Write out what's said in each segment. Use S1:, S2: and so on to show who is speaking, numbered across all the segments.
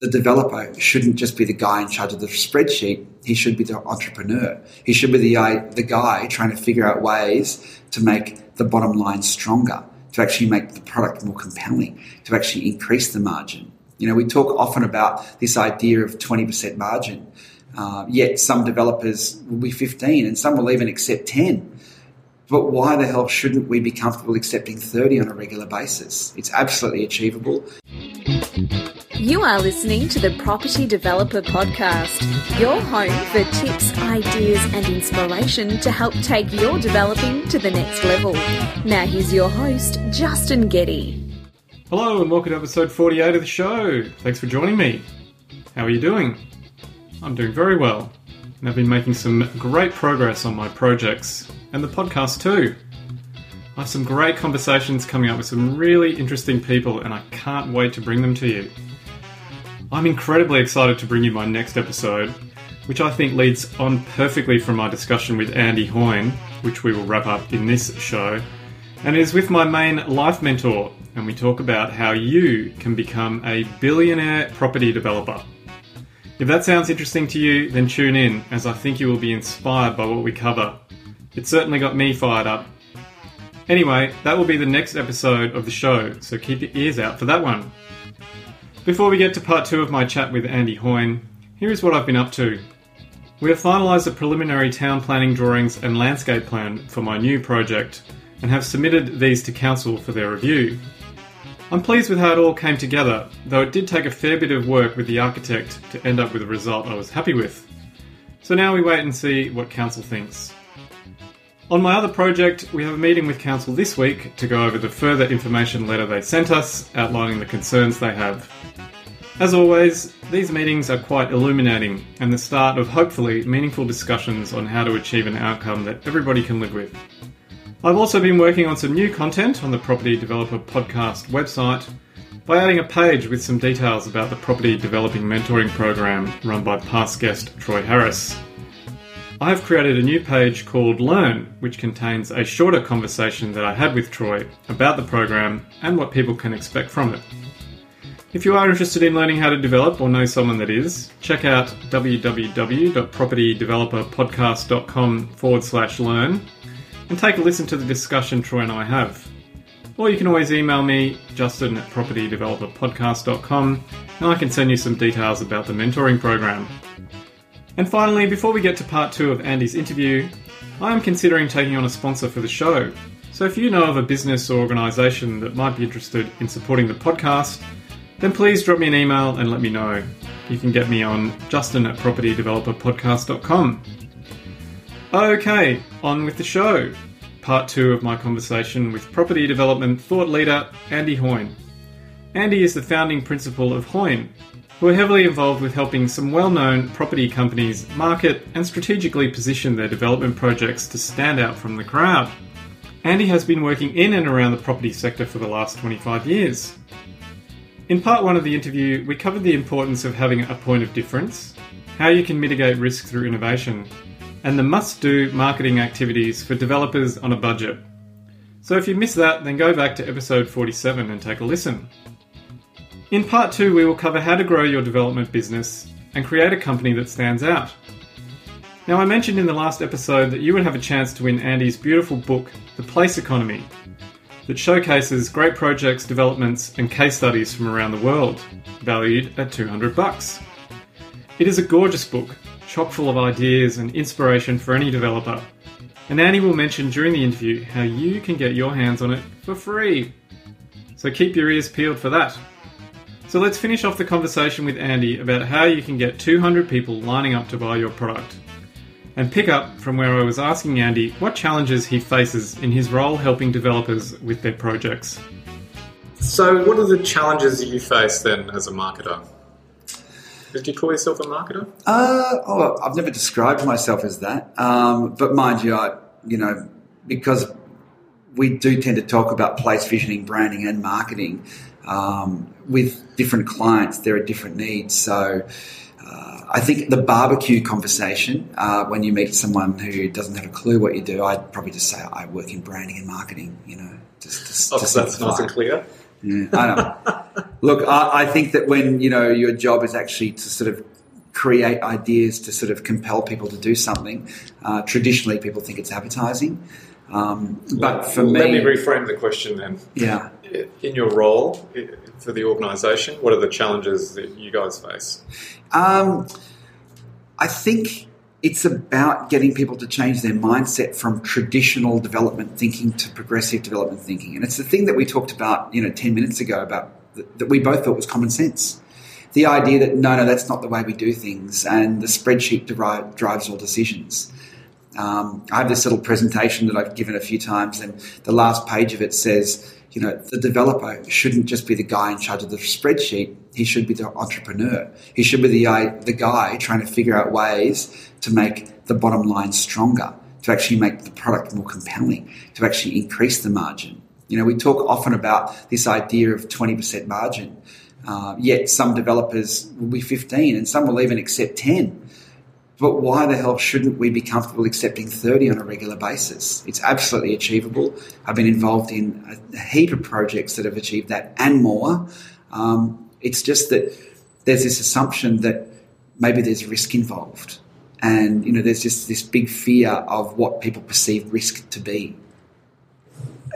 S1: the developer shouldn't just be the guy in charge of the spreadsheet. He should be the entrepreneur. He should be the guy, the guy trying to figure out ways to make the bottom line stronger, to actually make the product more compelling, to actually increase the margin. You know, we talk often about this idea of 20% margin. Uh, yet some developers will be 15 and some will even accept 10. But why the hell shouldn't we be comfortable accepting 30 on a regular basis? It's absolutely achievable.
S2: You are listening to the Property Developer Podcast, your home for tips, ideas, and inspiration to help take your developing to the next level. Now, here's your host, Justin Getty.
S3: Hello, and welcome to episode 48 of the show. Thanks for joining me. How are you doing? I'm doing very well, and I've been making some great progress on my projects and the podcast too. I have some great conversations coming up with some really interesting people, and I can't wait to bring them to you. I'm incredibly excited to bring you my next episode, which I think leads on perfectly from my discussion with Andy Hoyne, which we will wrap up in this show, and is with my main life mentor, and we talk about how you can become a billionaire property developer. If that sounds interesting to you, then tune in, as I think you will be inspired by what we cover. It certainly got me fired up. Anyway, that will be the next episode of the show, so keep your ears out for that one. Before we get to part two of my chat with Andy Hoyne, here is what I've been up to. We have finalised the preliminary town planning drawings and landscape plan for my new project and have submitted these to Council for their review. I'm pleased with how it all came together, though it did take a fair bit of work with the architect to end up with a result I was happy with. So now we wait and see what Council thinks. On my other project, we have a meeting with Council this week to go over the further information letter they sent us, outlining the concerns they have. As always, these meetings are quite illuminating and the start of hopefully meaningful discussions on how to achieve an outcome that everybody can live with. I've also been working on some new content on the Property Developer Podcast website by adding a page with some details about the Property Developing Mentoring Program run by past guest Troy Harris. I have created a new page called Learn, which contains a shorter conversation that I had with Troy about the program and what people can expect from it. If you are interested in learning how to develop or know someone that is, check out www.propertydeveloperpodcast.com forward slash learn and take a listen to the discussion Troy and I have. Or you can always email me, justin at propertydeveloperpodcast.com, and I can send you some details about the mentoring program. And finally, before we get to part two of Andy's interview, I am considering taking on a sponsor for the show. So if you know of a business or organisation that might be interested in supporting the podcast, then please drop me an email and let me know. You can get me on justin at propertydeveloperpodcast.com. Okay, on with the show. Part two of my conversation with property development thought leader Andy Hoyne. Andy is the founding principal of Hoyne, who are heavily involved with helping some well known property companies market and strategically position their development projects to stand out from the crowd. Andy has been working in and around the property sector for the last 25 years. In part one of the interview, we covered the importance of having a point of difference, how you can mitigate risk through innovation, and the must do marketing activities for developers on a budget. So if you missed that, then go back to episode 47 and take a listen. In part two, we will cover how to grow your development business and create a company that stands out. Now, I mentioned in the last episode that you would have a chance to win Andy's beautiful book, The Place Economy, that showcases great projects, developments, and case studies from around the world, valued at 200 bucks. It is a gorgeous book, chock full of ideas and inspiration for any developer. And Andy will mention during the interview how you can get your hands on it for free. So keep your ears peeled for that. So let's finish off the conversation with Andy about how you can get 200 people lining up to buy your product. And pick up from where I was asking Andy what challenges he faces in his role helping developers with their projects.
S4: So, what are the challenges that you face then as a marketer? Do you call yourself a marketer?
S1: Uh, oh, I've never described myself as that. Um, but mind you, I, you know, because we do tend to talk about place visioning, branding, and marketing um, with different clients, there are different needs. So uh, I think the barbecue conversation, uh, when you meet someone who doesn't have a clue what you do, I'd probably just say I work in branding and marketing. You know, just, just
S4: oh, so that's nice and clear.
S1: Yeah, I know. Look, I, I think that when you know your job is actually to sort of create ideas to sort of compel people to do something, uh, traditionally people think it's advertising. Um, but for
S4: Let
S1: me, let
S4: me reframe the question then.
S1: yeah,
S4: In your role for the organisation, what are the challenges that you guys face?
S1: Um, I think it's about getting people to change their mindset from traditional development thinking to progressive development thinking. And it's the thing that we talked about, you know, 10 minutes ago about that, we both thought was common sense. The idea that no, no, that's not the way we do things, and the spreadsheet drives all decisions. Um, I have this little presentation that I've given a few times, and the last page of it says, you know, the developer shouldn't just be the guy in charge of the spreadsheet. He should be the entrepreneur. He should be the guy, the guy trying to figure out ways to make the bottom line stronger, to actually make the product more compelling, to actually increase the margin. You know, we talk often about this idea of 20% margin. Uh, yet some developers will be 15 and some will even accept 10. But why the hell shouldn't we be comfortable accepting 30 on a regular basis? It's absolutely achievable. I've been involved in a heap of projects that have achieved that and more. Um, it's just that there's this assumption that maybe there's risk involved. And, you know, there's just this big fear of what people perceive risk to be.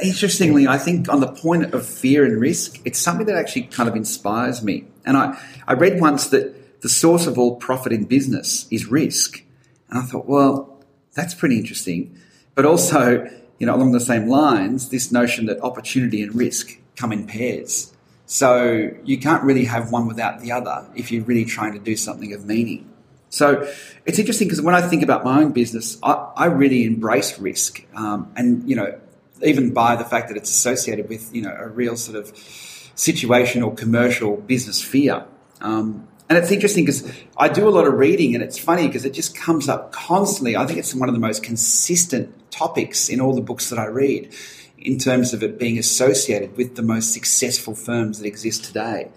S1: Interestingly, I think on the point of fear and risk, it's something that actually kind of inspires me. And I, I read once that the source of all profit in business is risk. And I thought, well, that's pretty interesting. But also, you know, along the same lines, this notion that opportunity and risk come in pairs. So you can't really have one without the other if you're really trying to do something of meaning. So it's interesting because when I think about my own business, I, I really embrace risk, um, and you know, even by the fact that it's associated with you know a real sort of situational commercial business fear. Um, and it's interesting because I do a lot of reading, and it's funny because it just comes up constantly. I think it's one of the most consistent topics in all the books that I read, in terms of it being associated with the most successful firms that exist today.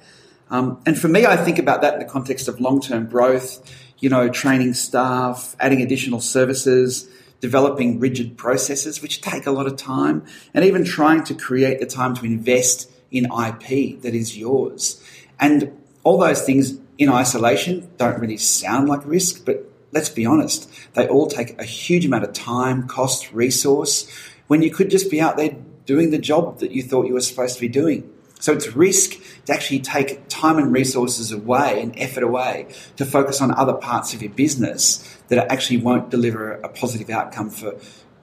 S1: Um, and for me, I think about that in the context of long-term growth. You know, training staff, adding additional services, developing rigid processes, which take a lot of time, and even trying to create the time to invest in IP that is yours. And all those things in isolation don't really sound like risk, but let's be honest, they all take a huge amount of time, cost, resource, when you could just be out there doing the job that you thought you were supposed to be doing. So it's risk to actually take time and resources away and effort away to focus on other parts of your business that actually won't deliver a positive outcome for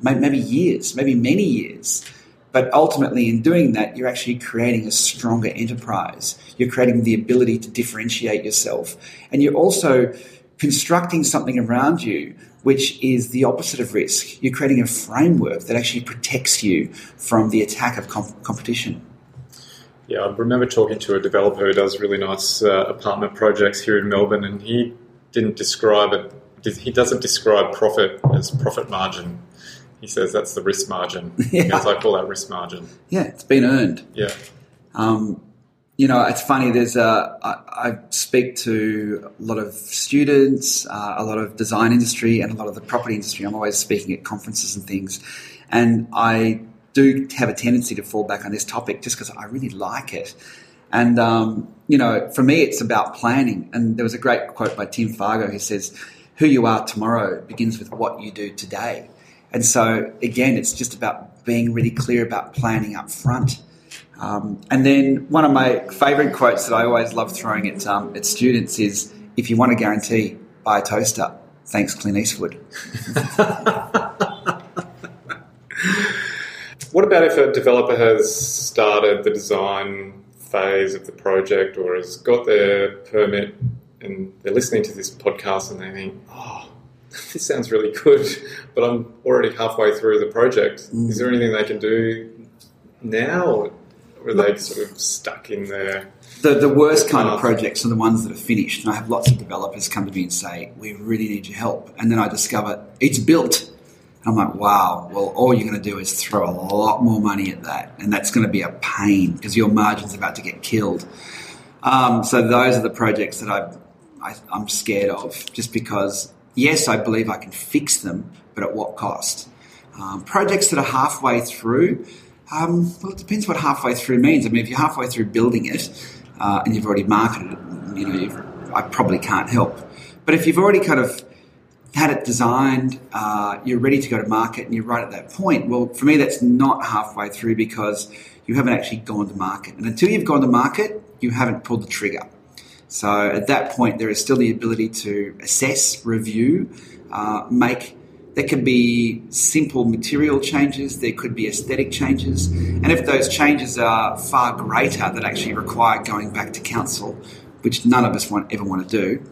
S1: maybe years, maybe many years. But ultimately, in doing that, you're actually creating a stronger enterprise. You're creating the ability to differentiate yourself. And you're also constructing something around you which is the opposite of risk. You're creating a framework that actually protects you from the attack of comp- competition.
S4: Yeah, I remember talking to a developer who does really nice uh, apartment projects here in Melbourne, and he didn't describe it. He doesn't describe profit as profit margin. He says that's the risk margin.
S1: Yeah.
S4: Because I call that risk margin.
S1: Yeah, it's been earned.
S4: Yeah.
S1: Um, you know, it's funny. There's a I, I speak to a lot of students, uh, a lot of design industry, and a lot of the property industry. I'm always speaking at conferences and things, and I do have a tendency to fall back on this topic just because I really like it. And um, you know, for me, it's about planning. And there was a great quote by Tim Fargo who says, "Who you are tomorrow begins with what you do today." And so, again, it's just about being really clear about planning up front. Um, and then one of my favourite quotes that I always love throwing at, um, at students is, "If you want a guarantee, buy a toaster." Thanks, Clint Eastwood.
S4: What about if a developer has started the design phase of the project or has got their permit and they're listening to this podcast and they think, oh, this sounds really good, but I'm already halfway through the project. Is there anything they can do now? Or are they sort of stuck in there?
S1: The, the worst kind of projects are the ones that are finished. And I have lots of developers come to me and say, We really need your help. And then I discover it's built. I'm like, wow, well, all you're going to do is throw a lot more money at that. And that's going to be a pain because your margin's about to get killed. Um, so those are the projects that I, I, I'm scared of just because, yes, I believe I can fix them, but at what cost? Um, projects that are halfway through, Um, well, it depends what halfway through means. I mean, if you're halfway through building it uh, and you've already marketed it, you know, I probably can't help. But if you've already kind of had it designed, uh, you're ready to go to market, and you're right at that point. Well, for me, that's not halfway through because you haven't actually gone to market. And until you've gone to market, you haven't pulled the trigger. So at that point, there is still the ability to assess, review, uh, make. There can be simple material changes, there could be aesthetic changes, and if those changes are far greater that actually require going back to council, which none of us want, ever want to do,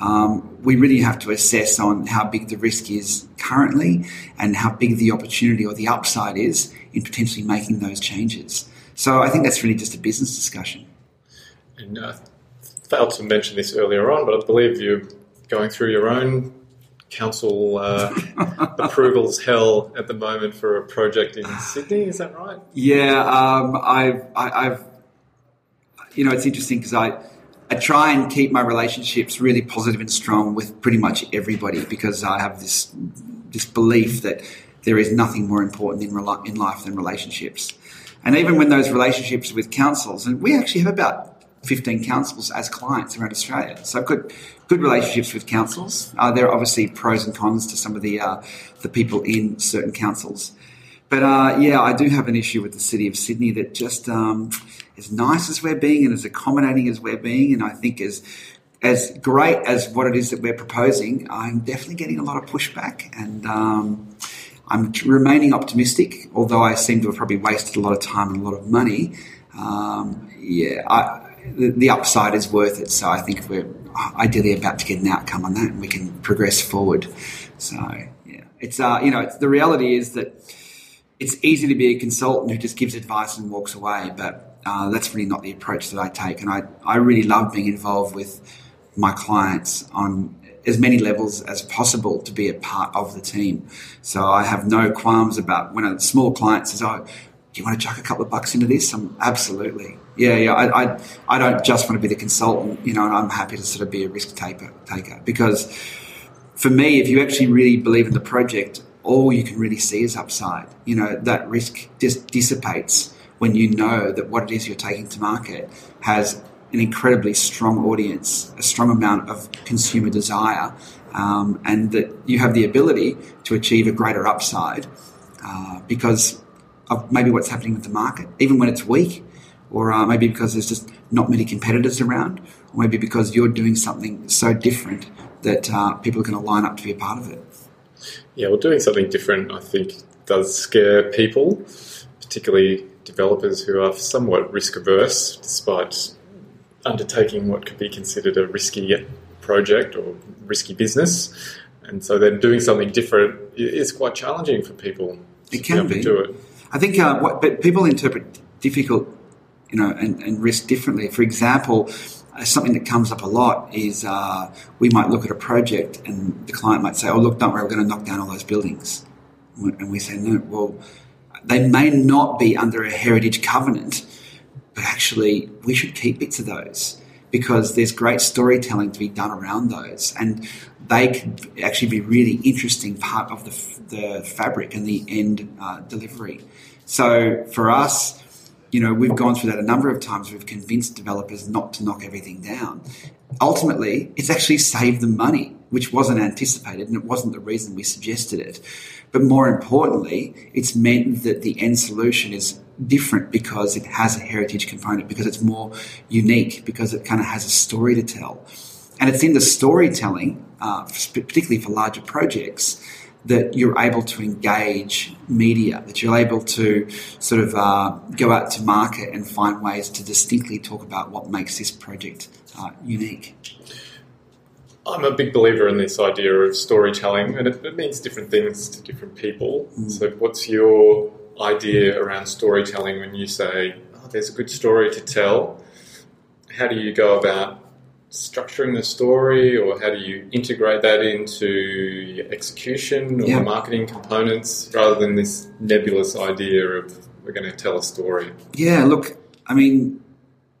S1: um, we really have to assess on how big the risk is currently and how big the opportunity or the upside is in potentially making those changes. So I think that's really just a business discussion.
S3: And uh, failed to mention this earlier on, but I believe you're going through your own council uh, approvals hell at the moment for a project in Sydney. Is that right?
S1: Yeah, um, I've, I, have you know, it's interesting because I I try and keep my relationships really positive and strong with pretty much everybody because I have this this belief that there is nothing more important in, in life than relationships. And even when those relationships with councils, and we actually have about 15 councils as clients around Australia. So I've got good relationships with councils. Uh, there are obviously pros and cons to some of the uh, the people in certain councils. But uh, yeah, I do have an issue with the city of Sydney that just um, as nice as we're being and as accommodating as we're being, and I think as as great as what it is that we're proposing, I'm definitely getting a lot of pushback, and um, I'm remaining optimistic. Although I seem to have probably wasted a lot of time and a lot of money, um, yeah, I, the, the, upside is worth it. So I think we're ideally about to get an outcome on that, and we can progress forward. So yeah, it's uh, you know, it's, the reality is that it's easy to be a consultant who just gives advice and walks away, but uh, that's really not the approach that I take. And I, I really love being involved with my clients on as many levels as possible to be a part of the team. So I have no qualms about when a small client says, "Oh, do you want to chuck a couple of bucks into this?" I'm absolutely, yeah, yeah. I, I, I don't just want to be the consultant, you know, and I'm happy to sort of be a risk taker, taker because for me, if you actually really believe in the project, all you can really see is upside. You know, that risk just dissipates when you know that what it is you're taking to market has an incredibly strong audience, a strong amount of consumer desire, um, and that you have the ability to achieve a greater upside uh, because of maybe what's happening with the market, even when it's weak, or uh, maybe because there's just not many competitors around, or maybe because you're doing something so different that uh, people are going to line up to be a part of it.
S3: Yeah, well, doing something different, I think, does scare people, particularly developers who are somewhat risk averse, despite undertaking what could be considered a risky project or risky business. And so then doing something different is quite challenging for people.
S1: It can be. do it. I think uh, what, but people interpret difficult, you know, and, and risk differently. For example, uh, something that comes up a lot is uh, we might look at a project and the client might say, "Oh, look, don't worry, we're going to knock down all those buildings," and we say, "No, well." they may not be under a heritage covenant, but actually we should keep bits of those because there's great storytelling to be done around those, and they could actually be really interesting part of the, the fabric and the end uh, delivery. So for us, you know, we've gone through that a number of times. We've convinced developers not to knock everything down. Ultimately, it's actually saved them money, which wasn't anticipated, and it wasn't the reason we suggested it. But more importantly, it's meant that the end solution is different because it has a heritage component, because it's more unique, because it kind of has a story to tell. And it's in the storytelling, uh, particularly for larger projects, that you're able to engage media, that you're able to sort of uh, go out to market and find ways to distinctly talk about what makes this project uh, unique.
S3: I'm a big believer in this idea of storytelling, and it, it means different things to different people. Mm. So, what's your idea around storytelling when you say, oh, there's a good story to tell? How do you go about structuring the story, or how do you integrate that into your execution or yeah. marketing components rather than this nebulous idea of we're going to tell a story?
S1: Yeah, look, I mean,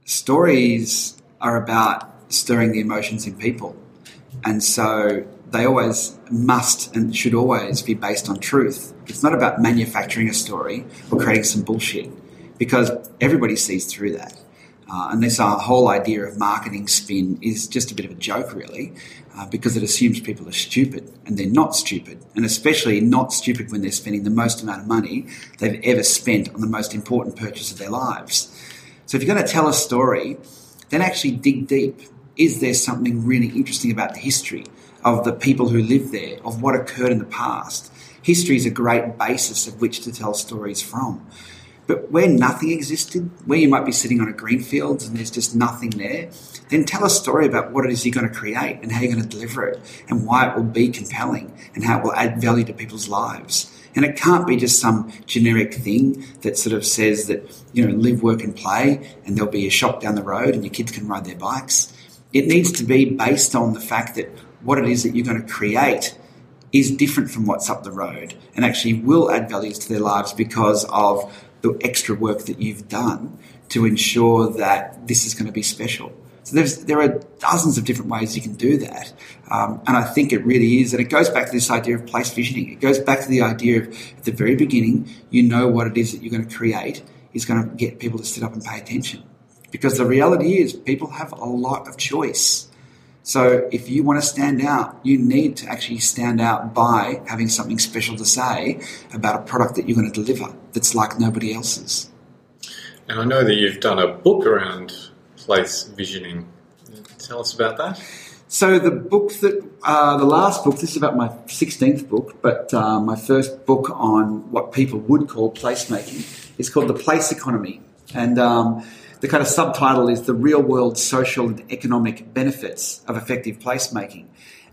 S1: stories are about stirring the emotions in people. And so they always must and should always be based on truth. It's not about manufacturing a story or creating some bullshit because everybody sees through that. Uh, and this uh, whole idea of marketing spin is just a bit of a joke, really, uh, because it assumes people are stupid, and they're not stupid, and especially not stupid when they're spending the most amount of money they've ever spent on the most important purchase of their lives. So if you're going to tell a story, then actually dig deep. Is there something really interesting about the history of the people who lived there, of what occurred in the past? History is a great basis of which to tell stories from. But where nothing existed, where you might be sitting on a green field and there's just nothing there, then tell a story about what it is you're going to create and how you're going to deliver it and why it will be compelling and how it will add value to people's lives. And it can't be just some generic thing that sort of says that, you know, live, work and play and there'll be a shop down the road and your kids can ride their bikes. It needs to be based on the fact that what it is that you're going to create is different from what's up the road and actually will add values to their lives because of the extra work that you've done to ensure that this is going to be special. So there are dozens of different ways you can do that. Um, and I think it really is. And it goes back to this idea of place visioning. It goes back to the idea of at the very beginning, you know what it is that you're going to create is going to get people to sit up and pay attention. Because the reality is people have a lot of choice. So if you want to stand out, you need to actually stand out by having something special to say about a product that you're going to deliver that's like nobody else's.
S4: And I know that you've done a book around place visioning. Tell us about that.
S1: So the book that uh, the last book, this is about my sixteenth book, but uh, my first book on what people would call placemaking is called the Place Economy, and um, the kind of subtitle is the real world social and economic benefits of effective placemaking.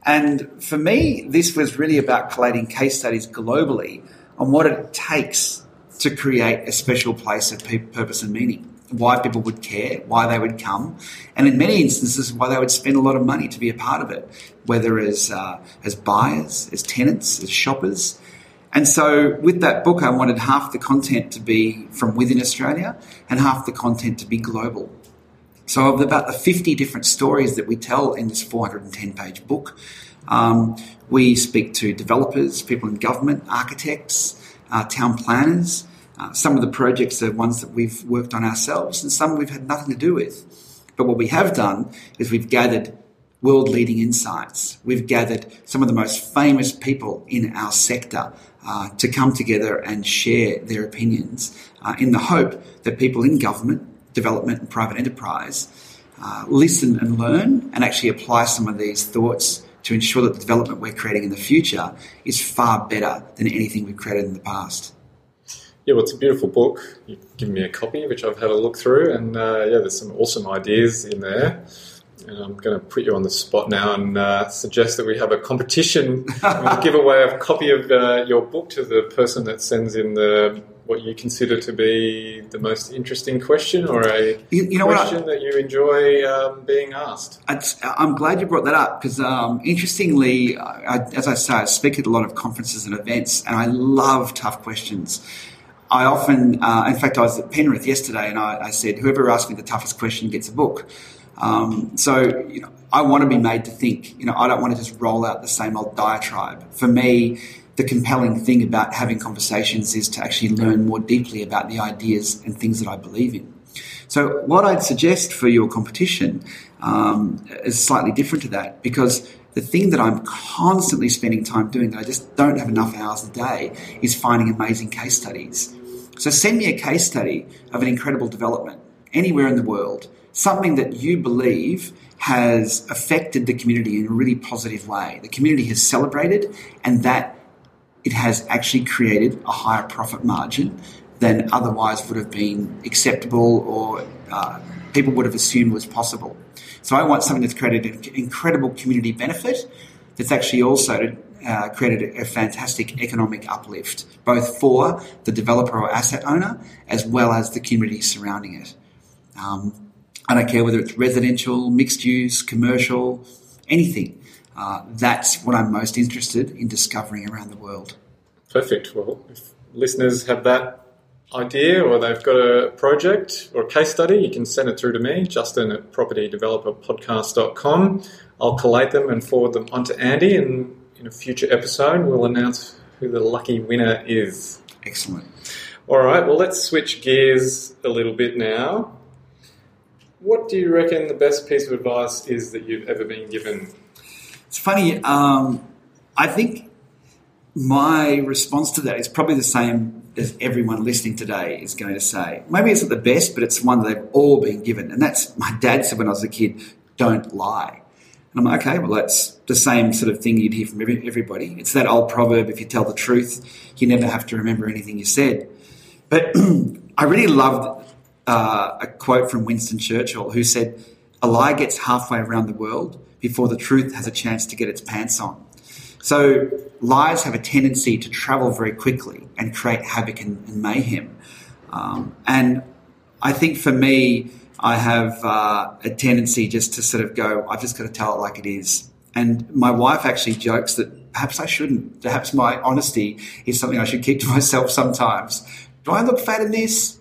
S1: And for me, this was really about collating case studies globally on what it takes to create a special place of purpose and meaning. Why people would care, why they would come, and in many instances, why they would spend a lot of money to be a part of it, whether as uh, as buyers, as tenants, as shoppers, and so with that book, I wanted half the content to be from within Australia and half the content to be global. So of about the 50 different stories that we tell in this 410 page book, um, we speak to developers, people in government, architects, uh, town planners. Uh, some of the projects are ones that we've worked on ourselves and some we've had nothing to do with. But what we have done is we've gathered world leading insights. We've gathered some of the most famous people in our sector uh, to come together and share their opinions uh, in the hope that people in government, development, and private enterprise uh, listen and learn and actually apply some of these thoughts to ensure that the development we're creating in the future is far better than anything we've created in the past.
S4: Yeah, well, it's a beautiful book. You've given me a copy, which I've had a look through, and uh, yeah, there's some awesome ideas in there and I'm going to put you on the spot now and uh, suggest that we have a competition. give away a copy of uh, your book to the person that sends in the what you consider to be the most interesting question or a you, you know question I, that you enjoy um, being asked.
S1: I'm glad you brought that up because, um, interestingly, I, as I say, I speak at a lot of conferences and events, and I love tough questions. I often, uh, in fact, I was at Penrith yesterday, and I, I said, "Whoever asks me the toughest question gets a book." Um, so, you know, I want to be made to think. You know, I don't want to just roll out the same old diatribe. For me, the compelling thing about having conversations is to actually learn more deeply about the ideas and things that I believe in. So, what I'd suggest for your competition um, is slightly different to that because the thing that I'm constantly spending time doing that I just don't have enough hours a day is finding amazing case studies. So, send me a case study of an incredible development anywhere in the world something that you believe has affected the community in a really positive way. The community has celebrated and that it has actually created a higher profit margin than otherwise would have been acceptable or uh, people would have assumed was possible. So I want something that's created an incredible community benefit that's actually also uh, created a, fantastic economic uplift, both for the developer or asset owner as well as the community surrounding it. Um, I don't care whether it's residential, mixed use, commercial, anything. Uh, that's what I'm most interested in discovering around the world.
S4: Perfect. Well, if listeners have that idea or they've got a project or a case study, you can send it through to me, Justin at propertydeveloperpodcast.com. I'll collate them and forward them onto Andy, and in a future episode, we'll announce who the lucky winner is.
S1: Excellent.
S4: All right, well, let's switch gears a little bit now. What do you reckon the best piece of advice is that you've ever been given?
S1: It's funny. Um, I think my response to that is probably the same as everyone listening today is going to say. Maybe it's not the best, but it's one that they've all been given. And that's my dad said when I was a kid, don't lie. And I'm like, okay, well, that's the same sort of thing you'd hear from every, everybody. It's that old proverb if you tell the truth, you never have to remember anything you said. But I really loved uh, a quote from Winston Churchill who said, A lie gets halfway around the world before the truth has a chance to get its pants on. So lies have a tendency to travel very quickly and create havoc and, and mayhem. Um, and I think for me, I have uh, a tendency just to sort of go, I've just got to tell it like it is. And my wife actually jokes that perhaps I shouldn't. Perhaps my honesty is something I should keep to myself sometimes. Do I look fat in this?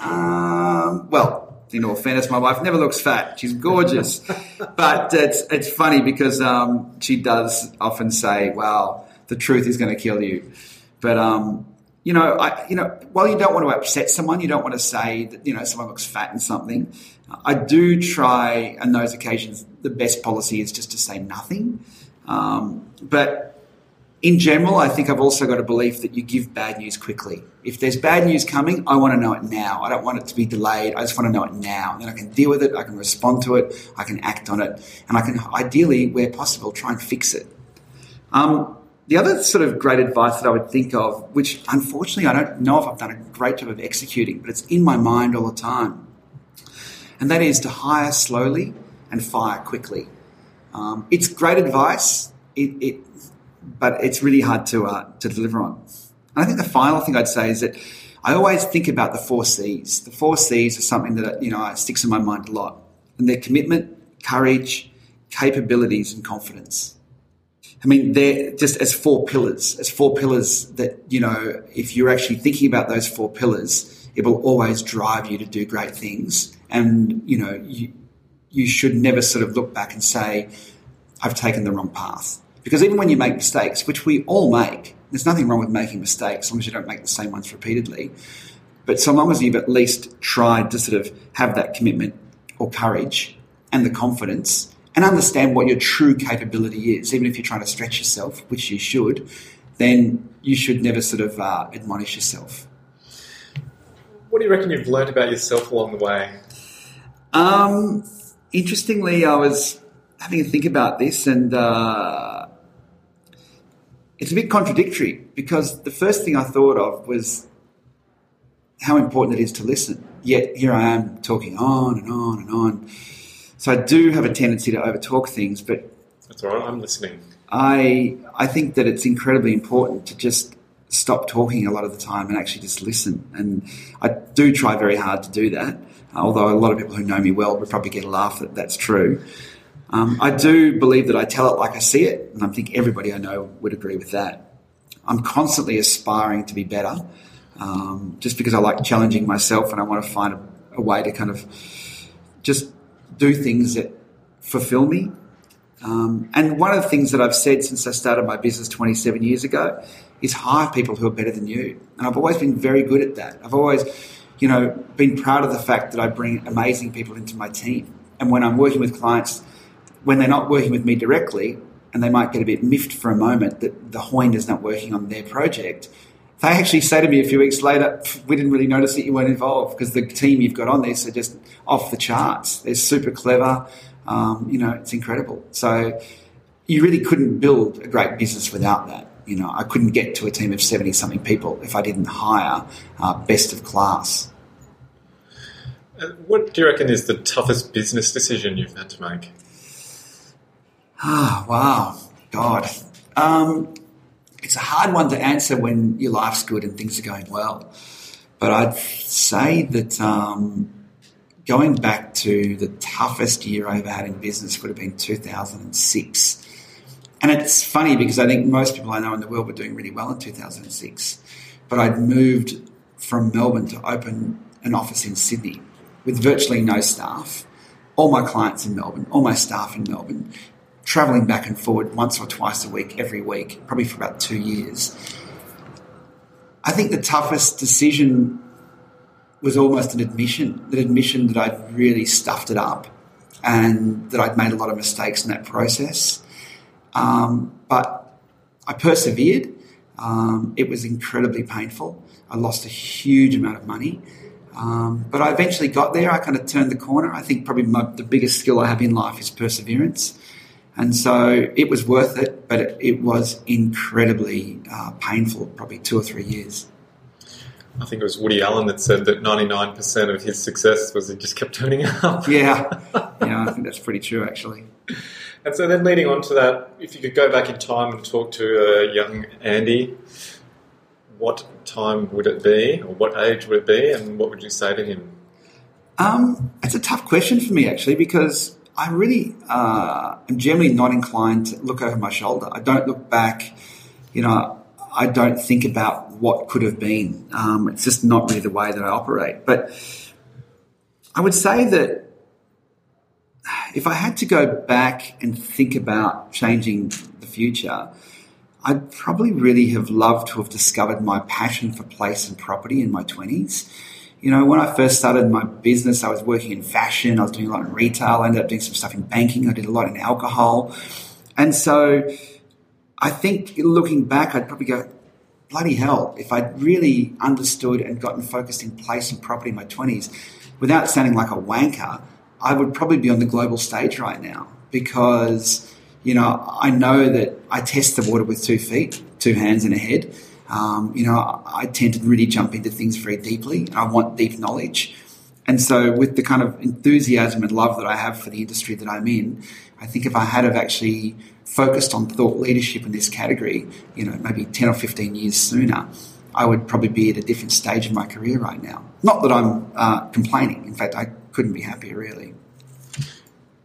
S1: Um, well, in all fairness, my wife never looks fat. She's gorgeous, but it's it's funny because um, she does often say, "Well, the truth is going to kill you." But um, you know, I you know, while you don't want to upset someone, you don't want to say that you know someone looks fat in something. I do try on those occasions. The best policy is just to say nothing. Um, but in general, I think I've also got a belief that you give bad news quickly. If there's bad news coming, I want to know it now. I don't want it to be delayed. I just want to know it now. Then I can deal with it. I can respond to it. I can act on it. And I can ideally, where possible, try and fix it. Um, the other sort of great advice that I would think of, which unfortunately I don't know if I've done a great job of executing, but it's in my mind all the time. And that is to hire slowly and fire quickly. Um, it's great advice. It, it but it's really hard to uh, to deliver on. And I think the final thing I'd say is that I always think about the four C's. The four C's are something that you know sticks in my mind a lot, and they're commitment, courage, capabilities, and confidence. I mean, they're just as four pillars, as four pillars that you know, if you're actually thinking about those four pillars, it will always drive you to do great things. And you know, you you should never sort of look back and say, "I've taken the wrong path." Because even when you make mistakes, which we all make, there's nothing wrong with making mistakes as long as you don't make the same ones repeatedly. But so long as you've at least tried to sort of have that commitment or courage and the confidence and understand what your true capability is, even if you're trying to stretch yourself, which you should, then you should never sort of uh, admonish yourself.
S4: What do you reckon you've learned about yourself along the way?
S1: Um, interestingly, I was having a think about this and. Uh, it's a bit contradictory because the first thing I thought of was how important it is to listen. Yet here I am talking on and on and on. So I do have a tendency to overtalk things, but
S4: that's all right. I'm listening.
S1: I I think that it's incredibly important to just stop talking a lot of the time and actually just listen. And I do try very hard to do that. Although a lot of people who know me well would probably get a laugh that that's true. Um, I do believe that I tell it like I see it, and I think everybody I know would agree with that. I'm constantly aspiring to be better, um, just because I like challenging myself and I want to find a, a, way to kind of just do things that fulfill me. Um, and one of the things that I've said since I started my business 27 years ago is hire people who are better than you. And I've always been very good at that. I've always, you know, been proud of the fact that I bring amazing people into my team. And when I'm working with clients, when they're not working with me directly, and they might get a bit miffed for a moment that the Hoyne is not working on their project, they actually say to me a few weeks later, we didn't really notice that you weren't involved because the team you've got on this are just off the charts. They're super clever. Um, you know, it's incredible. So you really couldn't build a great business without that. You know, I couldn't get to a team of 70 something people if I didn't hire uh, best of class.
S4: Uh, what do you reckon is the toughest business decision you've had to make?
S1: Ah, wow. God. Um, it's a hard one to answer when your life's good and things are going well. But I'd say that um, going back to the toughest year I ever had in business would have been 2006. And it's funny because I think most people I know in the world were doing really well in 2006. But I'd moved from Melbourne to open an office in Sydney with virtually no staff, all my clients in Melbourne, all my staff in Melbourne, travelling back and forward once or twice a week, every week, probably for about two years. I think the toughest decision was almost an admission, an admission that I'd really stuffed it up and that I'd made a lot of mistakes in that process. Um, but I persevered. Um, it was incredibly painful. I lost a huge amount of money. Um, but I eventually got there. I kind of turned the corner. I think probably my, the biggest skill I have in life is perseverance. And so it was worth it, but it, it was incredibly uh, painful, probably two or three years.
S4: I think it was Woody Allen that said that 99% of his success was he just kept turning up.
S1: Yeah, yeah, I think that's pretty true, actually.
S4: And so then leading on to that, if you could go back in time and talk to uh, young Andy, what time would it be, or what age would it be, and what would you say to him?
S1: Um, it's a tough question for me, actually, because I really uh, am generally not inclined to look over my shoulder. I don't look back, you know, I don't think about what could have been. Um, it's just not really the way that I operate. But I would say that if I had to go back and think about changing the future, I'd probably really have loved to have discovered my passion for place and property in my 20s. You know, when I first started my business, I was working in fashion, I was doing a lot in retail, I ended up doing some stuff in banking, I did a lot in alcohol. And so I think looking back, I'd probably go, bloody hell, if I'd really understood and gotten focused in place and property in my 20s, without sounding like a wanker, I would probably be on the global stage right now because, you know, I know that I test the water with two feet, two hands and a head. Um, you know, I tend to really jump into things very deeply. I want deep knowledge. And so, with the kind of enthusiasm and love that I have for the industry that I'm in, I think if I had have actually focused on thought leadership in this category, you know, maybe 10 or 15 years sooner, I would probably be at a different stage of my career right now. Not that I'm uh, complaining. In fact, I couldn't be happier, really.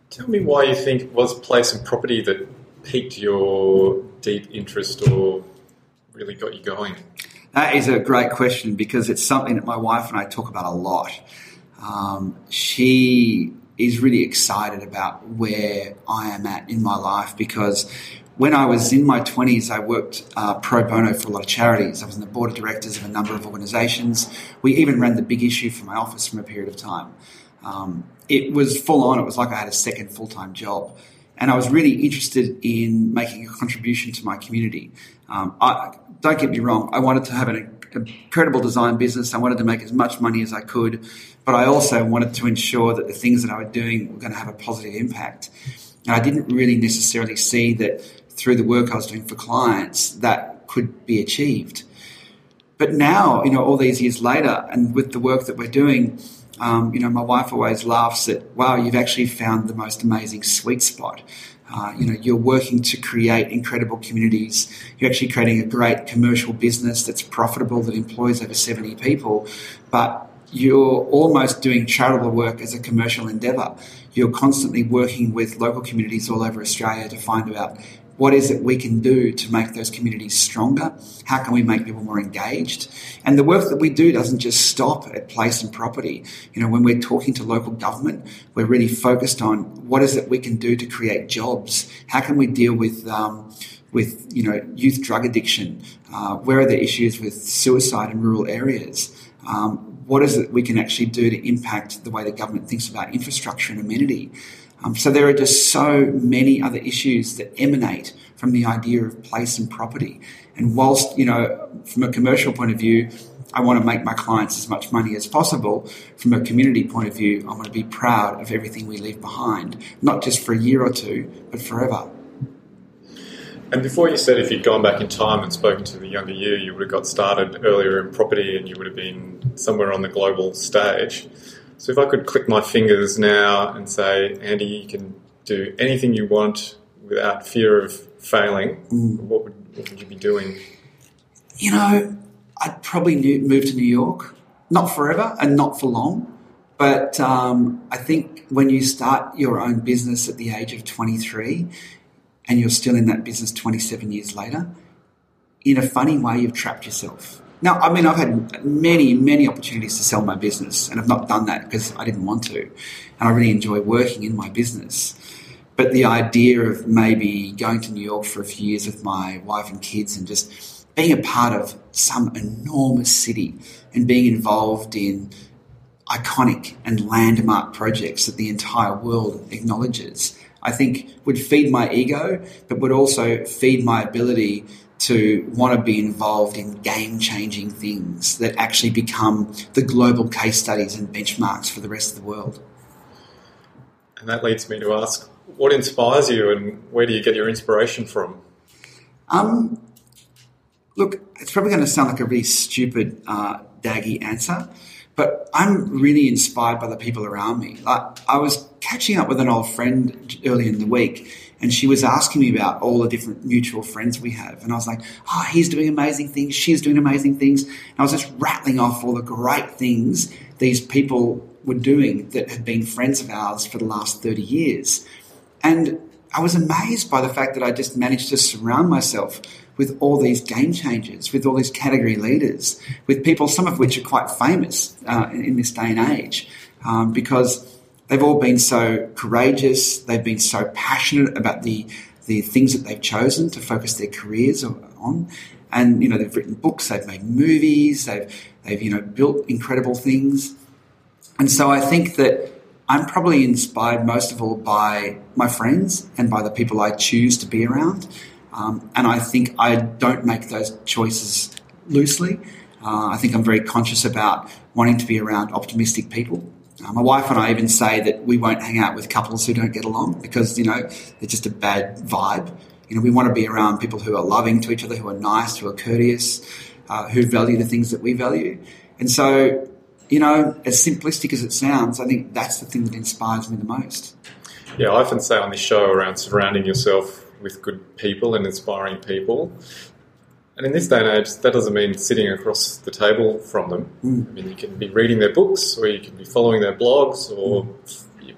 S4: Tell me why you think was place and property that piqued your deep interest or really got you going?
S1: That is a great question because it's something that my wife and I talk about a lot. Um, she is really excited about where I am at in my life because when I was in my 20s, I worked uh, pro bono for a lot of charities. I was in the board of directors of a number of organisations. We even ran the big issue for my office from a period of time. Um, it was full on. It was like I had a second full time job. And I was really interested in making a contribution to my community. Um, I, don't get me wrong, I wanted to have an incredible design business. I wanted to make as much money as I could, but I also wanted to ensure that the things that I was doing were going to have a positive impact. And I didn't really necessarily see that through the work I was doing for clients that could be achieved. But now, you know, all these years later, and with the work that we're doing, um, you know, my wife always laughs at, wow, you've actually found the most amazing sweet spot. Uh, you know, you're working to create incredible communities. You're actually creating a great commercial business that's profitable, that employs over 70 people, but you're almost doing charitable work as a commercial endeavour. You're constantly working with local communities all over Australia to find out what is it we can do to make those communities stronger? How can we make people more engaged? And the work that we do doesn't just stop at place and property. You know, when we're talking to local government, we're really focused on what is it we can do to create jobs? How can we deal with um, with you know youth drug addiction? Uh, where are the issues with suicide in rural areas? Um, what is it we can actually do to impact the way the government thinks about infrastructure and amenity? Um, so there are just so many other issues that emanate from the idea of place and property. And whilst, you know, from a commercial point of view, I want to make my clients as much money as possible. From a community point of view, I want to be proud of everything we leave behind, not just for a year or two, but forever.
S4: And before you said if you'd gone back in time and spoken to the younger you, you would have got started earlier in property and you would have been somewhere on the global stage. So if I could click my fingers now and say, Andy, you can do anything you want without fear of failing, mm. what, would, what would you be doing?
S1: You know, I'd probably move to New York, not forever and not for long. But um, I think when you start your own business at the age of 23 and you're still in that business 27 years later, in a funny way, you've trapped yourself Now, I mean, I've had many, many opportunities to sell my business, and I've not done that because I didn't want to. And I really enjoy working in my business. But the idea of maybe going to New York for a few years with my wife and kids and just being a part of some enormous city and being involved in iconic and landmark projects that the entire world acknowledges, I think would feed my ego, but would also feed my ability to want to be involved in game changing things that actually become the global case studies and benchmarks for the rest of the world.
S4: And that leads me to ask what inspires you and where do you get your inspiration from?
S1: Um, look, it's probably going to sound like a really stupid, uh, daggy answer, but I'm really inspired by the people around me. Like, I was catching up with an old friend earlier in the week and she was asking me about all the different mutual friends we have. And I was like, oh, he's doing amazing things. She's doing amazing things. And I was just rattling off all the great things these people were doing that had been friends of ours for the last 30 years. And I was amazed by the fact that I just managed to surround myself with all these game changers, with all these category leaders, with people, some of which are quite famous uh, in, this day and age, um, because they've all been so courageous, they've been so passionate about the the things that they've chosen to focus their careers on. And you know, they've written books, they've made movies, they've they've you know built incredible things. And so I think that I'm probably inspired most of all by my friends and by the people I choose to be around. Um, and I think I don't make those choices loosely. Uh, I think I'm very conscious about wanting to be around optimistic people. Uh, my wife and I even say that we won't hang out with couples who don't get along because, you know, they're just a bad vibe. You know, we want to be around people who are loving to each other, who are nice, who are courteous, uh, who value the things that we value. And so, you know, as simplistic as it sounds, I think that's the thing that inspires me the most.
S4: Yeah, I often say on this show around surrounding yourself with good people and inspiring people. And in this day and age, that doesn't mean sitting across the table from them. Mm. I mean, you can be reading their books, or you can be following their blogs, or mm.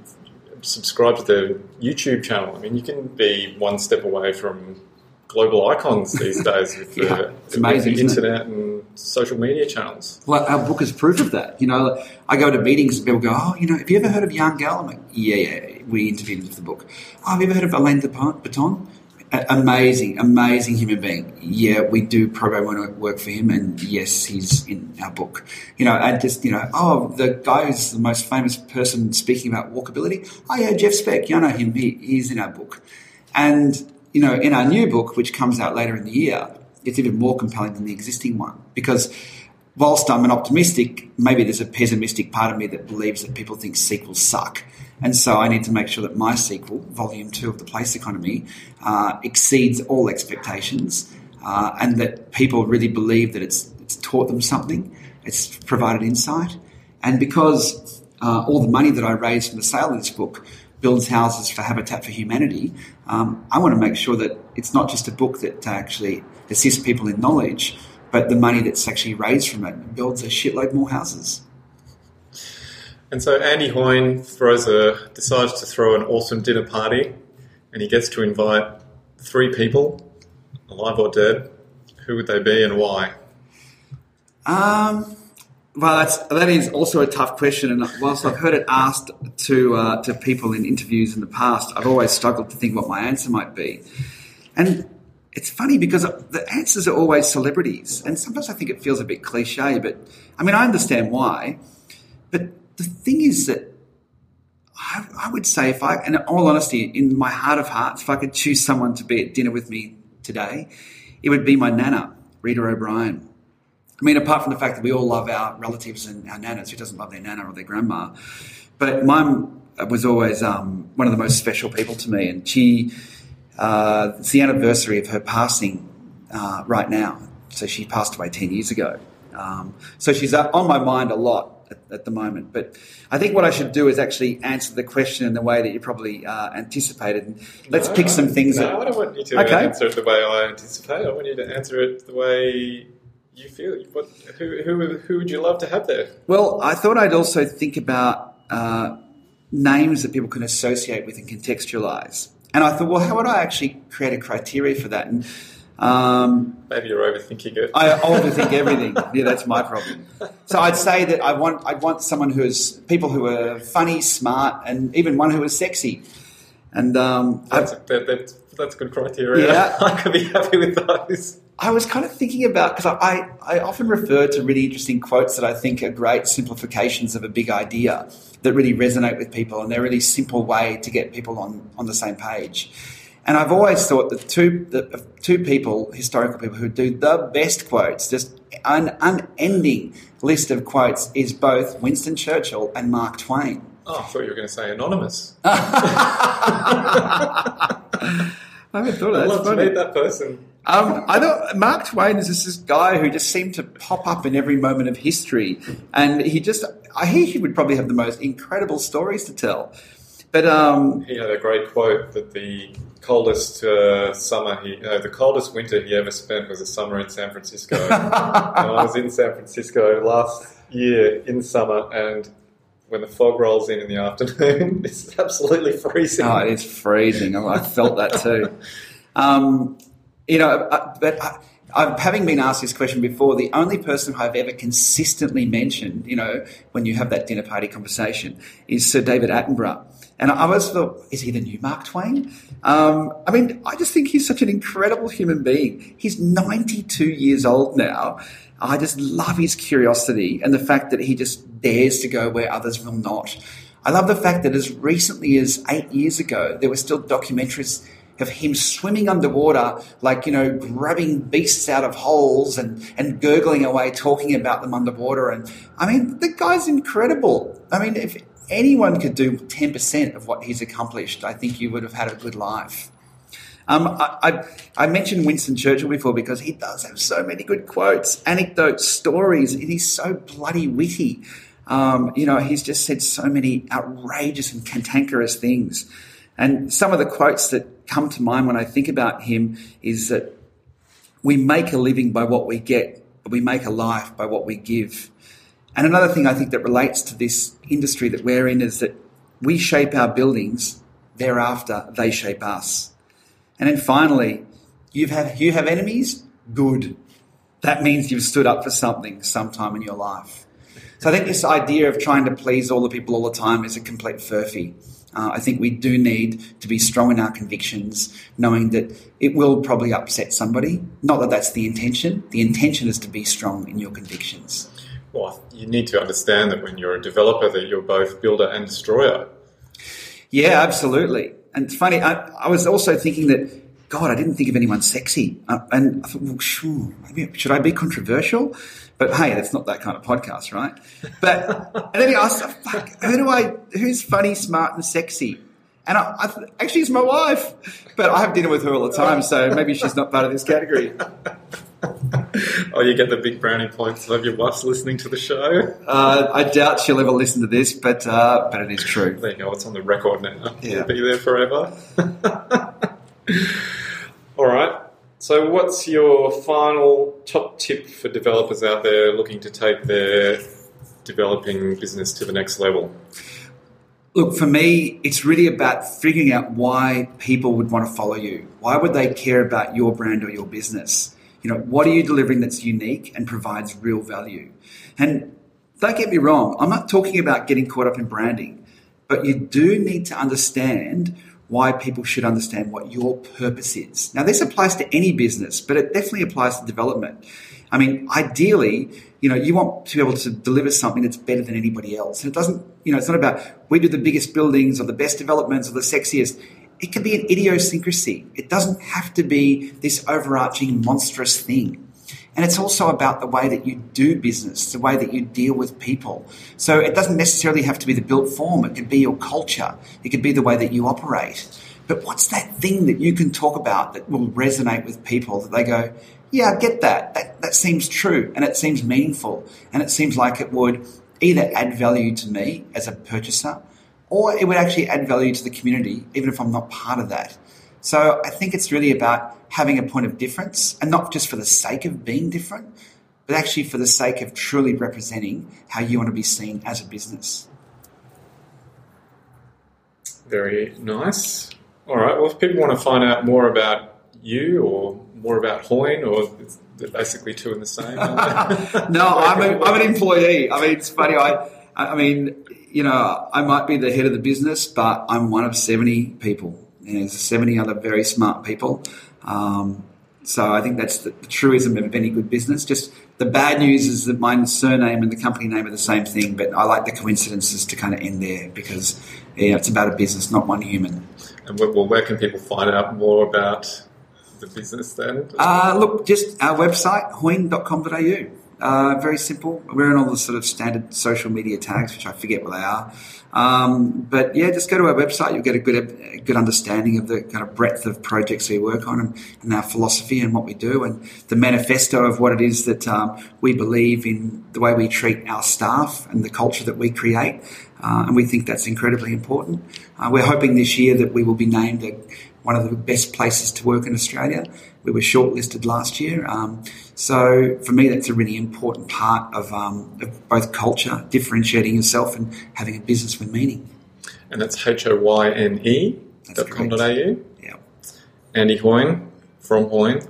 S4: subscribe to their YouTube channel. I mean, you can be one step away from global icons these days with, yeah, the, it's amazing, the internet it? and social media channels.
S1: Well, our book is proof of that. You know, I go to meetings and people go, "Oh, you know, have you ever heard of Jan Gehl?" I'm like, "Yeah, yeah." We interviewed him for the book. Oh, have you ever heard of Alain de Botton? Amazing, amazing human being. Yeah, we do pro bono work for him, and yes, he's in our book. You know, and just you know, oh, the guy who's the most famous person speaking about walkability. Oh yeah, Jeff Speck. You know him. He, he's in our book, and you know, in our new book, which comes out later in the year, it's even more compelling than the existing one because whilst I'm an optimistic, maybe there's a pessimistic part of me that believes that people think sequels suck. And so I need to make sure that my sequel, Volume 2 of The Place Economy, uh, exceeds all expectations uh, and that people really believe that it's, it's taught them something, it's provided insight. And because uh, all the money that I raise from the sale of this book builds houses for Habitat for Humanity, um, I want to make sure that it's not just a book that actually assists people in knowledge, but the money that's actually raised from it builds a shitload more houses.
S4: And so Andy Hoyne throws a decides to throw an awesome dinner party, and he gets to invite three people, alive or dead. Who would they be, and why?
S1: Um, well, that's that is also a tough question, and whilst I've heard it asked to uh, to people in interviews in the past, I've always struggled to think what my answer might be. And it's funny because the answers are always celebrities, and sometimes I think it feels a bit cliche. But I mean, I understand why. But the thing is that I, I would say, if I, in all honesty, in my heart of hearts, if I could choose someone to be at dinner with me today, it would be my nana, Rita O'Brien. I mean, apart from the fact that we all love our relatives and our nanas, who doesn't love their nana or their grandma? But mum was always um, one of the most special people to me, and she uh, it's the anniversary of her passing uh, right now. So she passed away 10 years ago. Um, so she's on my mind a lot at, at, the moment. But I think what I should do is actually answer the question in the way that you probably uh, anticipated. And let's
S4: no,
S1: pick some things.
S4: No, that, I don't want you to okay. answer it the way I anticipate. I want you to answer it the way you feel. What, who, who, who would you love to have there?
S1: Well, I thought I'd also think about uh, names that people can associate with and contextualize. And I thought, well, how would I actually create a criteria for that? And Um,
S3: Maybe you're overthinking it.
S1: I overthink everything. Yeah, that's my problem. So I'd say that I want I want someone who is people who are funny, smart, and even one who is sexy. And um,
S3: that's,
S1: I,
S3: that, that's, that's good criteria.
S1: Yeah.
S3: I could be happy with those.
S1: I was kind of thinking about because I, I often refer to really interesting quotes that I think are great simplifications of a big idea that really resonate with people, and they're a really simple way to get people on, on the same page. And I've always thought that two the two people, historical people, who do the best quotes, just an unending list of quotes, is both Winston Churchill and Mark Twain.
S3: Oh, I thought you were going to say anonymous.
S1: I haven't thought
S3: I'd
S1: of that.
S3: love
S1: That's
S3: to meet that person.
S1: Um, I thought Mark Twain is just this guy who just seemed to pop up in every moment of history, and he just I hear he would probably have the most incredible stories to tell. But um,
S3: He had a great quote that the coldest uh, summer he, no, the coldest winter he ever spent was a summer in San Francisco. and I was in San Francisco last year in summer, and when the fog rolls in in the afternoon, it's absolutely freezing.
S1: oh, it is freezing. I felt that too. Um, you know, uh, but I, I've, having been asked this question before, the only person I've ever consistently mentioned, you know, when you have that dinner party conversation, is Sir David Attenborough. And I always thought, is he the new Mark Twain? Um, I mean, I just think he's such an incredible human being. He's 92 years old now. I just love his curiosity and the fact that he just dares to go where others will not. I love the fact that as recently as eight years ago, there were still documentaries of him swimming underwater, like, you know, grabbing beasts out of holes and, and gurgling away, talking about them underwater. And I mean, the guy's incredible. I mean, if anyone could do 10% of what he's accomplished, I think you would have had a good life. Um, I, I, I mentioned Winston Churchill before because he does have so many good quotes, anecdotes, stories, he's so bloody witty. Um, you know, he's just said so many outrageous and cantankerous things. And some of the quotes that come to mind when I think about him is that we make a living by what we get, but we make a life by what we give. And another thing I think that relates to this industry that we're in is that we shape our buildings, thereafter they shape us. And then finally, you've you have enemies? Good. That means you've stood up for something sometime in your life. So I think this idea of trying to please all the people all the time is a complete furphy. Uh, I think we do need to be strong in our convictions, knowing that it will probably upset somebody. Not that that's the intention. The intention is to be strong in your convictions.
S3: Well, you need to understand that when you're a developer, that you're both builder and destroyer.
S1: Yeah, absolutely. And it's funny, I, I was also thinking that, God, I didn't think of anyone sexy. Uh, and I thought, well, sure, maybe, should I be controversial? But hey, that's not that kind of podcast, right? But, and then I asked, fuck, who do I, who's funny, smart, and sexy? And I, I th- actually, it's my wife. But I have dinner with her all the time, so maybe she's not part of this category.
S3: Oh, you get the big brownie points of your wife's listening to the show.
S1: Uh, I doubt she'll ever listen to this, but, uh, but it is true.
S3: There you go. It's on the record now.
S1: Yeah.
S3: It'll be there forever. All right. So, what's your final top tip for developers out there looking to take their developing business to the next level?
S1: Look, for me, it's really about figuring out why people would want to follow you. Why would they care about your brand or your business? You know, what are you delivering that's unique and provides real value? And don't get me wrong, I'm not talking about getting caught up in branding, but you do need to understand why people should understand what your purpose is. Now, this applies to any business, but it definitely applies to development. I mean, ideally, you know, you want to be able to deliver something that's better than anybody else. And it doesn't, you know, it's not about we do the biggest buildings or the best developments or the sexiest. It can be an idiosyncrasy. It doesn't have to be this overarching monstrous thing. And it's also about the way that you do business, the way that you deal with people. So it doesn't necessarily have to be the built form. It could be your culture. It could be the way that you operate. But what's that thing that you can talk about that will resonate with people that they go, yeah, I get that. That, that seems true and it seems meaningful and it seems like it would either add value to me as a purchaser or it would actually add value to the community, even if I'm not part of that. So I think it's really about having a point of difference and not just for the sake of being different, but actually for the sake of truly representing how you want to be seen as a business.
S3: Very nice. All right. Well, if people want to find out more about
S4: you or more about Hoyne or they're basically two in the same?
S1: no, I'm, a, I'm an employee. I mean, it's funny. I, I mean, you know, I might be the head of the business, but I'm one of 70 people. And there's 70 other very smart people. Um, so I think that's the, the, truism of any good business. Just the bad news is that my surname and the company name are the same thing, but I like the coincidences to kind of end there because you know, it's about a business, not one human.
S4: And well, where can people find out more about the business then?
S1: Uh, look, just our website, hoyne.com.au. Uh, very simple. We're in all the sort of standard social media tags, which I forget what they are. Um, but yeah, just go to our website. You'll get a good, a good understanding of the kind of breadth of projects we work on and, and, our philosophy and what we do and the manifesto of what it is that um, we believe in the way we treat our staff and the culture that we create. Uh, and we think that's incredibly important. Uh, we're hoping this year that we will be named a, one of the best places to work in Australia. We were shortlisted last year. Um, so for me, that's a really important part of, um, of both culture, differentiating yourself and having a business with meaning.
S4: And that's H O Y N E dot com dot au.
S1: Yeah.
S4: Andy Hoyne from Hoyne.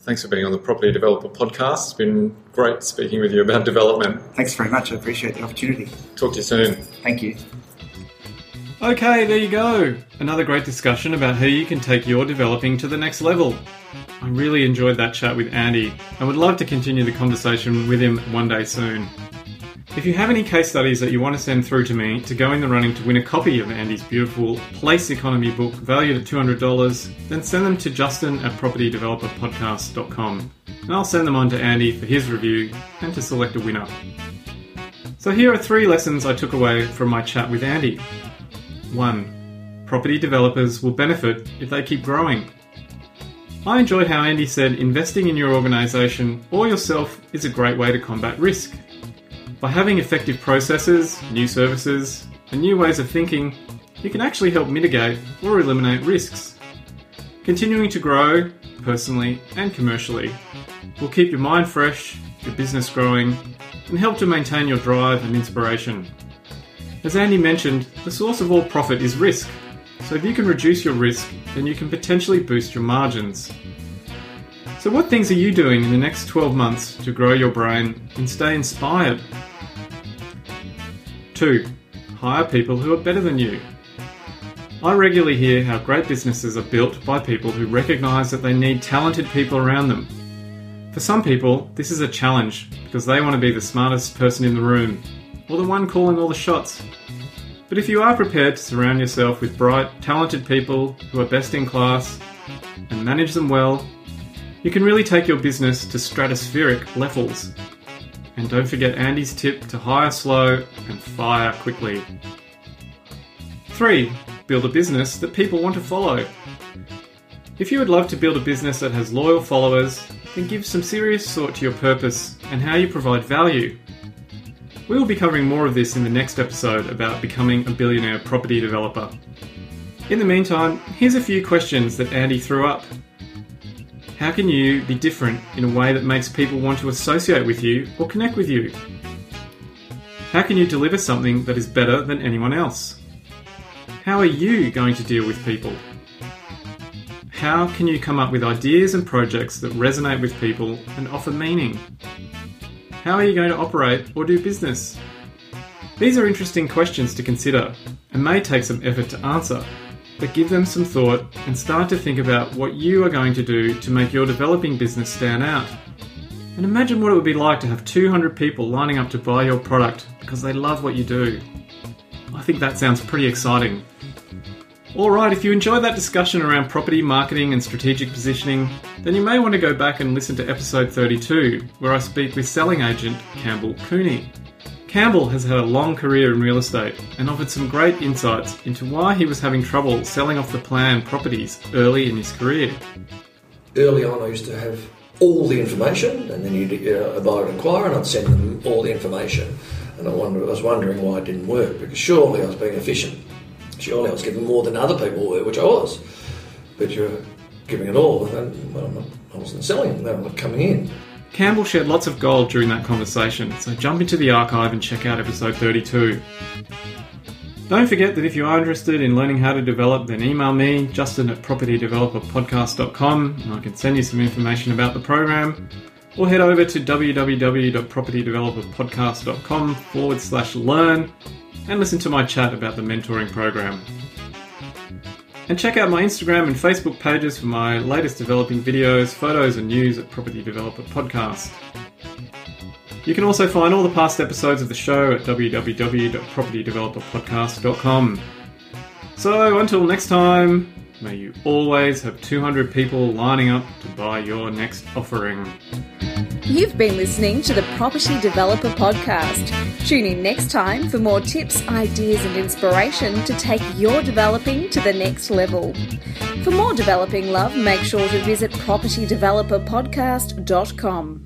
S4: Thanks for being on the Property Developer podcast. It's been great speaking with you about development.
S1: Thanks very much. I appreciate the opportunity.
S4: Talk to you soon.
S1: Thank you.
S3: Okay, there you go. Another great discussion about how you can take your developing to the next level. I really enjoyed that chat with Andy and would love to continue the conversation with him one day soon. If you have any case studies that you want to send through to me to go in the running to win a copy of Andy's beautiful Place Economy book valued at $200, then send them to justin at propertydeveloperpodcast.com and I'll send them on to Andy for his review and to select a winner. So here are three lessons I took away from my chat with Andy. 1. Property developers will benefit if they keep growing. I enjoyed how Andy said investing in your organisation or yourself is a great way to combat risk. By having effective processes, new services, and new ways of thinking, you can actually help mitigate or eliminate risks. Continuing to grow, personally and commercially, will keep your mind fresh, your business growing, and help to maintain your drive and inspiration. As Andy mentioned, the source of all profit is risk. So if you can reduce your risk, then you can potentially boost your margins. So, what things are you doing in the next 12 months to grow your brain and stay inspired? 2. Hire people who are better than you. I regularly hear how great businesses are built by people who recognise that they need talented people around them. For some people, this is a challenge because they want to be the smartest person in the room or the one calling all the shots. But if you are prepared to surround yourself with bright, talented people who are best in class and manage them well, you can really take your business to stratospheric levels. And don't forget Andy's tip to hire slow and fire quickly. 3. Build a business that people want to follow. If you would love to build a business that has loyal followers, then give some serious thought to your purpose and how you provide value we will be covering more of this in the next episode about becoming a billionaire property developer. In the meantime, here's a few questions that Andy threw up. How can you be different in a way that makes people want to associate with you or connect with you? How can you deliver something that is better than anyone else? How are you going to deal with people? How can you come up with ideas and projects that resonate with people and offer meaning? How are you going to operate or do business? These are interesting questions to consider and may take some effort to answer, but give them some thought and start to think about what you are going to do to make your developing business stand out. And imagine what it would be like to have 200 people lining up to buy your product because they love what you do. I think that sounds pretty exciting. Alright, if you enjoyed that discussion around property marketing and strategic positioning, then you may want to go back and listen to episode 32, where I speak with selling agent Campbell Cooney. Campbell has had a long career in real estate and offered some great insights into why he was having trouble selling off the plan properties early in his career.
S5: Early on, I used to have all the information, and then you'd uh, buy and acquire, and I'd send them all the information. And I, wonder, I was wondering why it didn't work because surely I was being efficient surely I was giving more than other people were, which I was. But you're giving it all, and well, not, I wasn't selling, were not coming in.
S3: Campbell shared lots of gold during that conversation, so jump into the archive and check out episode 32. Don't forget that if you are interested in learning how to develop, then email me, Justin at propertydeveloperpodcast.com, and I can send you some information about the program. Or head over to www.propertydeveloperpodcast.com forward slash learn and listen to my chat about the mentoring program. And check out my Instagram and Facebook pages for my latest developing videos, photos, and news at Property Developer Podcast. You can also find all the past episodes of the show at www.propertydeveloperpodcast.com. So until next time, may you always have 200 people lining up to buy your next offering.
S2: You've been listening to the Property Developer Podcast. Tune in next time for more tips, ideas, and inspiration to take your developing to the next level. For more developing love, make sure to visit propertydeveloperpodcast.com.